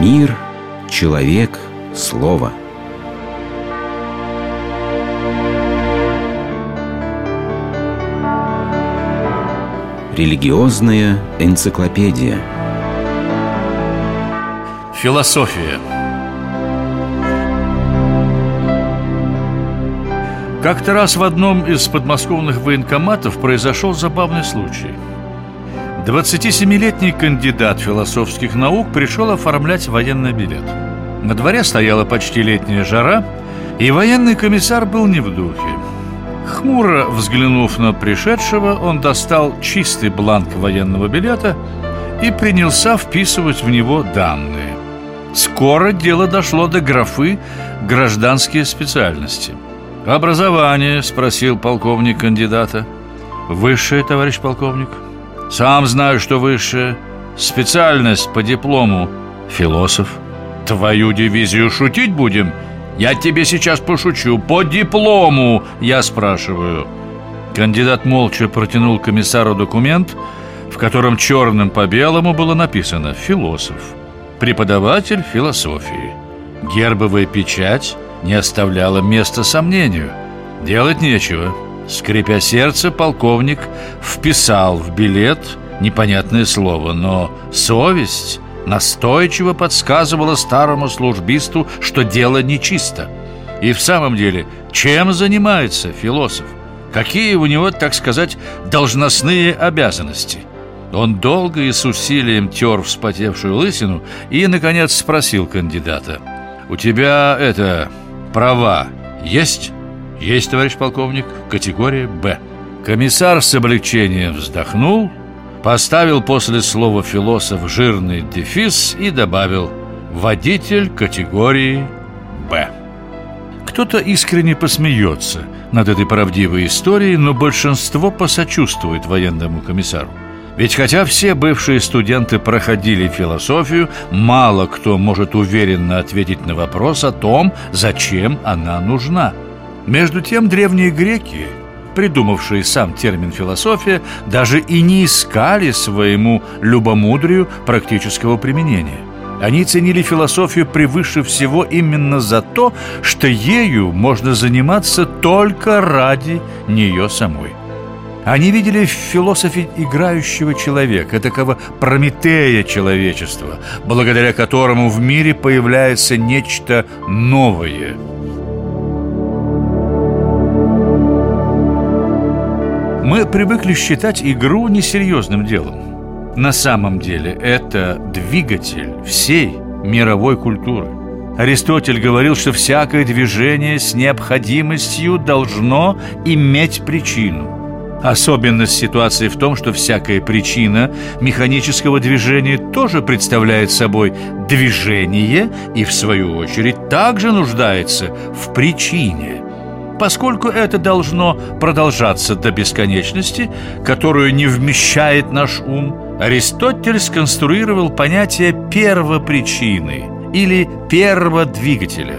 Мир, человек, слово. Религиозная энциклопедия. Философия. Как-то раз в одном из подмосковных военкоматов произошел забавный случай. 27-летний кандидат философских наук пришел оформлять военный билет. На дворе стояла почти летняя жара, и военный комиссар был не в духе. Хмуро взглянув на пришедшего, он достал чистый бланк военного билета и принялся вписывать в него данные. Скоро дело дошло до графы «Гражданские специальности». «Образование?» – спросил полковник кандидата. «Высшее, товарищ полковник?» «Сам знаю, что высшее. Специальность по диплому. Философ. Твою дивизию шутить будем?» Я тебе сейчас пошучу. По диплому, я спрашиваю. Кандидат молча протянул комиссару документ, в котором черным по белому было написано «Философ». Преподаватель философии. Гербовая печать не оставляла места сомнению. Делать нечего. Скрипя сердце, полковник вписал в билет непонятное слово, но совесть настойчиво подсказывала старому службисту, что дело нечисто. И в самом деле, чем занимается философ? Какие у него, так сказать, должностные обязанности? Он долго и с усилием тер вспотевшую лысину и, наконец, спросил кандидата. «У тебя, это, права есть?» «Есть, товарищ полковник, категория «Б». Комиссар с облегчением вздохнул Поставил после слова «философ» жирный дефис и добавил «водитель категории «Б». Кто-то искренне посмеется над этой правдивой историей, но большинство посочувствует военному комиссару. Ведь хотя все бывшие студенты проходили философию, мало кто может уверенно ответить на вопрос о том, зачем она нужна. Между тем древние греки придумавшие сам термин «философия», даже и не искали своему любомудрию практического применения. Они ценили философию превыше всего именно за то, что ею можно заниматься только ради нее самой. Они видели в философе играющего человека, такого Прометея человечества, благодаря которому в мире появляется нечто новое – Мы привыкли считать игру несерьезным делом. На самом деле это двигатель всей мировой культуры. Аристотель говорил, что всякое движение с необходимостью должно иметь причину. Особенность ситуации в том, что всякая причина механического движения тоже представляет собой движение и, в свою очередь, также нуждается в причине – поскольку это должно продолжаться до бесконечности, которую не вмещает наш ум, Аристотель сконструировал понятие первопричины или перводвигателя.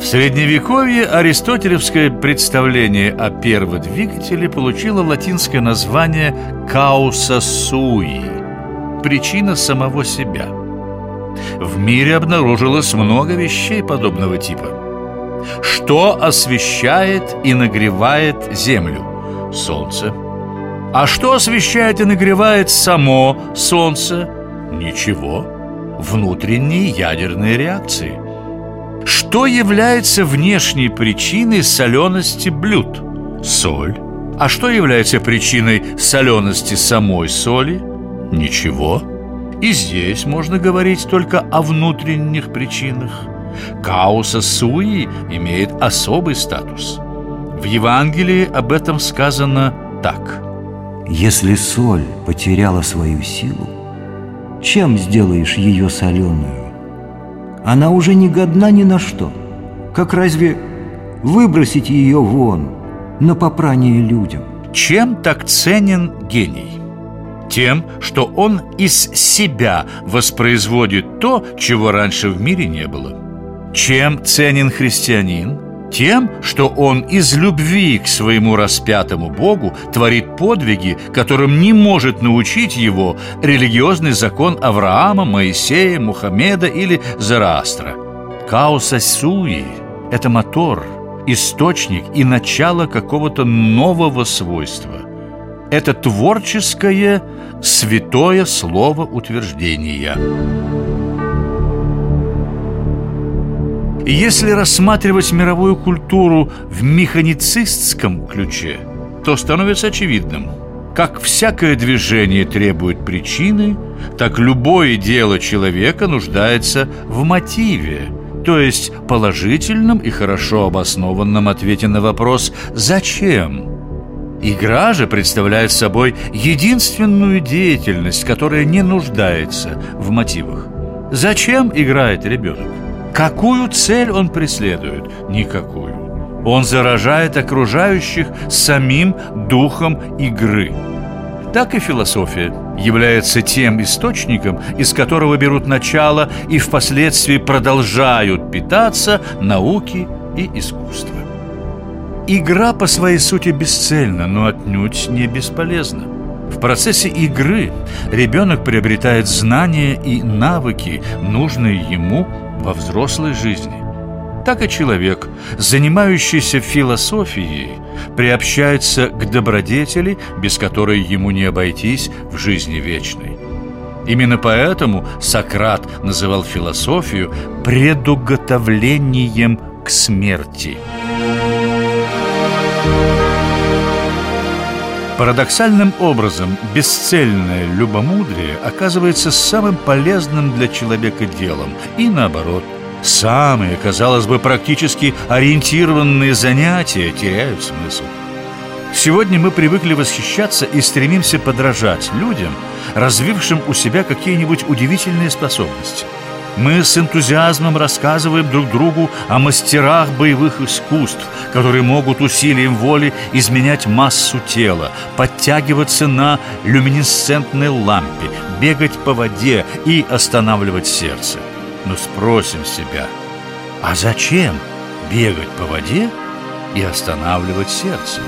В Средневековье аристотелевское представление о перводвигателе получило латинское название «causa sui» – причина самого себя. В мире обнаружилось много вещей подобного типа – что освещает и нагревает Землю? Солнце. А что освещает и нагревает само Солнце? Ничего. Внутренние ядерные реакции. Что является внешней причиной солености блюд? Соль. А что является причиной солености самой соли? Ничего. И здесь можно говорить только о внутренних причинах. Кауса Суи имеет особый статус. В Евангелии об этом сказано так. Если соль потеряла свою силу, чем сделаешь ее соленую? Она уже не годна ни на что. Как разве выбросить ее вон на попрание людям? Чем так ценен гений? Тем, что он из себя воспроизводит то, чего раньше в мире не было – чем ценен христианин? Тем, что он из любви к своему распятому Богу творит подвиги, которым не может научить его религиозный закон Авраама, Моисея, Мухаммеда или Зараастра. Каоса Суи – это мотор, источник и начало какого-то нового свойства. Это творческое, святое слово утверждения. И если рассматривать мировую культуру в механицистском ключе, то становится очевидным, как всякое движение требует причины, так любое дело человека нуждается в мотиве, то есть положительном и хорошо обоснованном ответе на вопрос «Зачем?». Игра же представляет собой единственную деятельность, которая не нуждается в мотивах. Зачем играет ребенок? Какую цель он преследует? Никакую. Он заражает окружающих самим духом игры. Так и философия является тем источником, из которого берут начало и впоследствии продолжают питаться науки и искусство. Игра по своей сути бесцельна, но отнюдь не бесполезна. В процессе игры ребенок приобретает знания и навыки, нужные ему во взрослой жизни. Так и человек, занимающийся философией, приобщается к добродетели, без которой ему не обойтись в жизни вечной. Именно поэтому Сократ называл философию предуготовлением к смерти. Парадоксальным образом бесцельное любомудрие оказывается самым полезным для человека делом и наоборот. Самые, казалось бы, практически ориентированные занятия теряют смысл. Сегодня мы привыкли восхищаться и стремимся подражать людям, развившим у себя какие-нибудь удивительные способности – мы с энтузиазмом рассказываем друг другу о мастерах боевых искусств, которые могут усилием воли изменять массу тела, подтягиваться на люминесцентной лампе, бегать по воде и останавливать сердце. Но спросим себя, а зачем бегать по воде и останавливать сердце?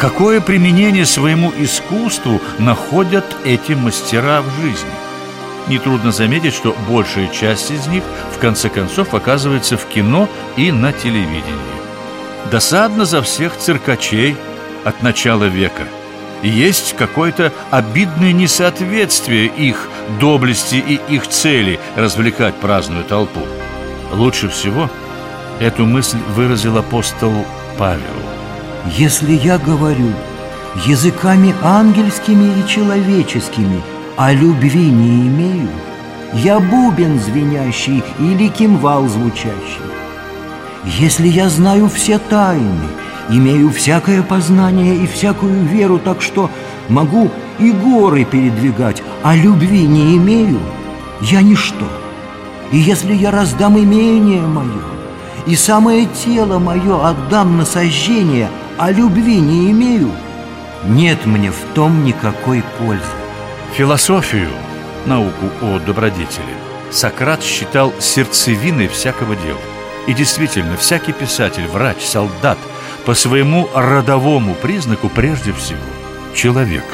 Какое применение своему искусству находят эти мастера в жизни? Нетрудно заметить, что большая часть из них в конце концов оказывается в кино и на телевидении. Досадно за всех циркачей от начала века. Есть какое-то обидное несоответствие их доблести и их цели развлекать праздную толпу. Лучше всего эту мысль выразил апостол Павел. Если я говорю языками ангельскими и человеческими – а любви не имею, я бубен звенящий или кимвал звучащий. Если я знаю все тайны, имею всякое познание и всякую веру, так что могу и горы передвигать, а любви не имею, я ничто. И если я раздам имение мое, и самое тело мое отдам на сожжение, а любви не имею, нет мне в том никакой пользы. Философию, науку о добродетели, Сократ считал сердцевиной всякого дела. И действительно, всякий писатель, врач, солдат по своему родовому признаку прежде всего человек.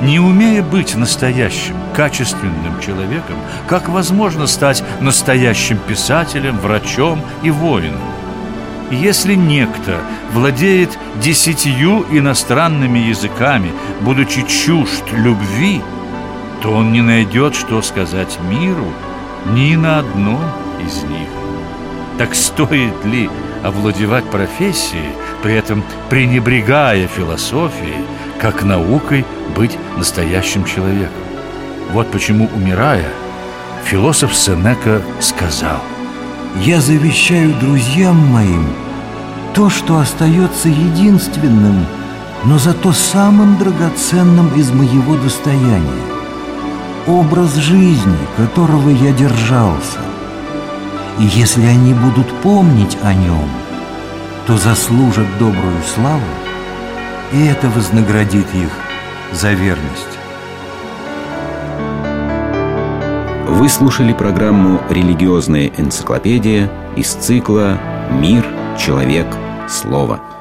Не умея быть настоящим, качественным человеком, как возможно стать настоящим писателем, врачом и воином? Если некто владеет десятью иностранными языками, будучи чужд любви, то он не найдет, что сказать миру ни на одном из них. Так стоит ли овладевать профессией, при этом пренебрегая философией, как наукой быть настоящим человеком? Вот почему, умирая, философ Сенека сказал – я завещаю друзьям моим то, что остается единственным, но зато самым драгоценным из моего достояния. Образ жизни, которого я держался. И если они будут помнить о нем, то заслужат добрую славу, и это вознаградит их за верность. Вы слушали программу «Религиозная энциклопедия» из цикла «Мир, человек, слово».